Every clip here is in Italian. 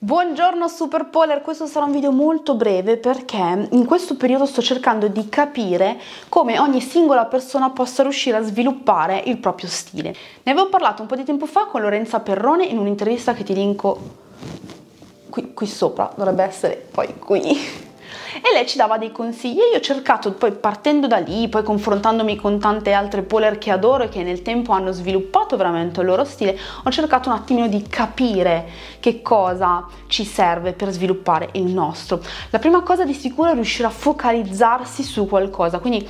Buongiorno Super Polar, questo sarà un video molto breve perché in questo periodo sto cercando di capire come ogni singola persona possa riuscire a sviluppare il proprio stile. Ne avevo parlato un po' di tempo fa con Lorenza Perrone in un'intervista che ti linko qui, qui sopra, dovrebbe essere poi qui e lei ci dava dei consigli e io ho cercato poi partendo da lì, poi confrontandomi con tante altre poler che adoro e che nel tempo hanno sviluppato veramente il loro stile, ho cercato un attimino di capire che cosa ci serve per sviluppare il nostro. La prima cosa di sicuro è riuscire a focalizzarsi su qualcosa, quindi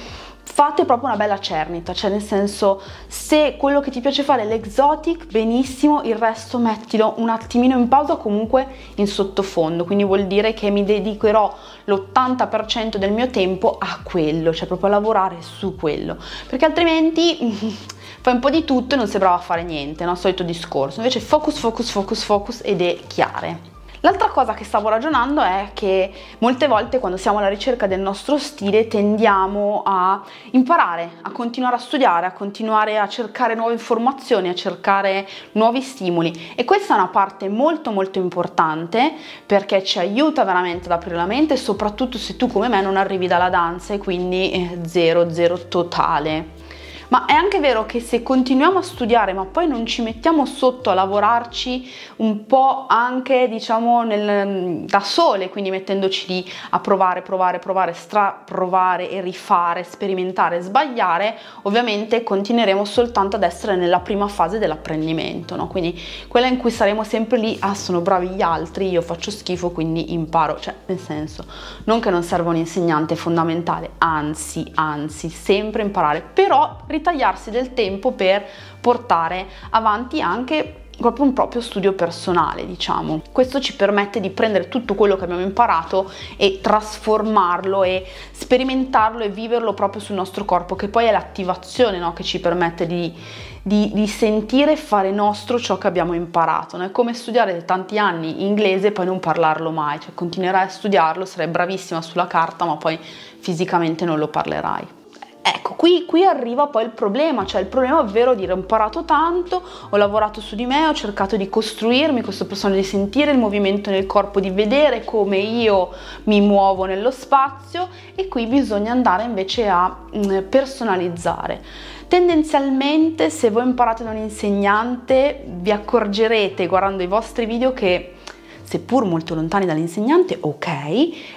fate proprio una bella cernita, cioè nel senso se quello che ti piace fare è l'exotic, benissimo, il resto mettilo un attimino in pausa comunque in sottofondo, quindi vuol dire che mi dedicherò l'80% del mio tempo a quello, cioè proprio a lavorare su quello, perché altrimenti fai un po' di tutto e non sei brava a fare niente, no? Solito discorso, invece focus, focus, focus, focus ed è chiare. L'altra cosa che stavo ragionando è che molte volte quando siamo alla ricerca del nostro stile tendiamo a imparare, a continuare a studiare, a continuare a cercare nuove informazioni, a cercare nuovi stimoli e questa è una parte molto molto importante perché ci aiuta veramente ad aprire la mente soprattutto se tu come me non arrivi dalla danza e quindi eh, zero zero totale. Ma è anche vero che se continuiamo a studiare ma poi non ci mettiamo sotto a lavorarci un po' anche diciamo nel, da sole, quindi mettendoci lì a provare, provare, provare, straprovare e rifare, sperimentare, sbagliare, ovviamente continueremo soltanto ad essere nella prima fase dell'apprendimento, no? quindi quella in cui saremo sempre lì, ah sono bravi gli altri, io faccio schifo quindi imparo, cioè nel senso non che non serva un insegnante fondamentale, anzi, anzi, sempre imparare, però ritagliarsi del tempo per portare avanti anche proprio un proprio studio personale, diciamo. Questo ci permette di prendere tutto quello che abbiamo imparato e trasformarlo e sperimentarlo e viverlo proprio sul nostro corpo, che poi è l'attivazione no? che ci permette di, di, di, sentire e fare nostro ciò che abbiamo imparato. No? È come studiare tanti anni inglese e poi non parlarlo mai, cioè continuerai a studiarlo, sarai bravissima sulla carta, ma poi fisicamente non lo parlerai. Ecco, qui, qui, arriva poi il problema, cioè il problema ovvero dire ho imparato tanto, ho lavorato su di me, ho cercato di costruirmi questo personaggio, di sentire il movimento nel corpo, di vedere come io mi muovo nello spazio e qui bisogna andare invece a mm, personalizzare. Tendenzialmente se voi imparate da un insegnante vi accorgerete guardando i vostri video che seppur molto lontani dall'insegnante, ok,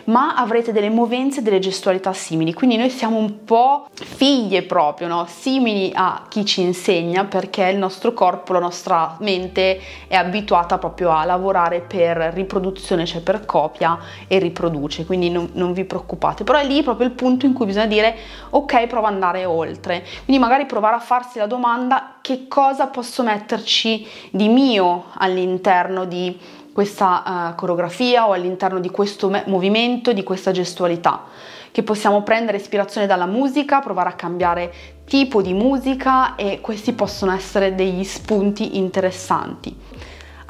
ma avrete delle movenze, delle gestualità simili. Quindi noi siamo un po' figlie proprio, no? simili a chi ci insegna perché il nostro corpo, la nostra mente è abituata proprio a lavorare per riproduzione, cioè per copia e riproduce, quindi non, non vi preoccupate. Però è lì proprio il punto in cui bisogna dire ok, prova ad andare oltre. Quindi magari provare a farsi la domanda che cosa posso metterci di mio all'interno di questa uh, coreografia o all'interno di questo me- movimento, di questa gestualità, che possiamo prendere ispirazione dalla musica, provare a cambiare tipo di musica e questi possono essere degli spunti interessanti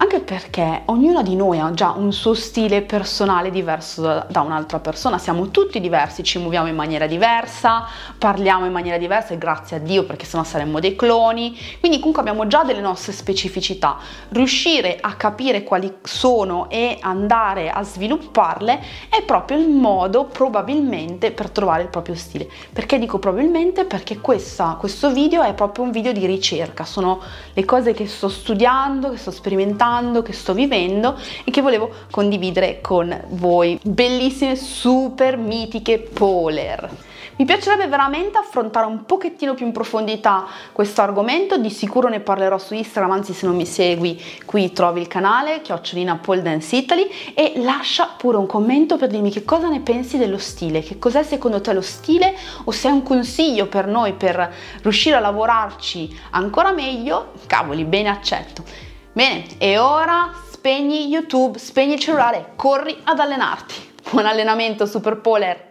anche perché ognuno di noi ha già un suo stile personale diverso da, da, un'altra persona, siamo tutti diversi, ci muoviamo in maniera diversa, parliamo in maniera diversa e grazie a Dio perché sennò saremmo dei cloni, quindi comunque abbiamo già delle nostre specificità, riuscire a capire quali sono e andare a svilupparle è proprio il modo probabilmente per trovare il proprio stile. Perché dico probabilmente? Perché questa, questo video è proprio un video di ricerca, sono le cose che sto studiando, che sto sperimentando, provando, che sto vivendo e che volevo condividere con voi. Bellissime, super mitiche poler. Mi piacerebbe veramente affrontare un pochettino più in profondità questo argomento, di sicuro ne parlerò su Instagram, anzi se non mi segui qui trovi il canale, chiocciolina Pole Dance Italy e lascia pure un commento per dirmi che cosa ne pensi dello stile, che cos'è secondo te lo stile o se hai un consiglio per noi per riuscire a lavorarci ancora meglio, cavoli, bene accetto. Bene, e ora spegni YouTube, spegni il cellulare, corri ad allenarti. Buon allenamento, Super Polar!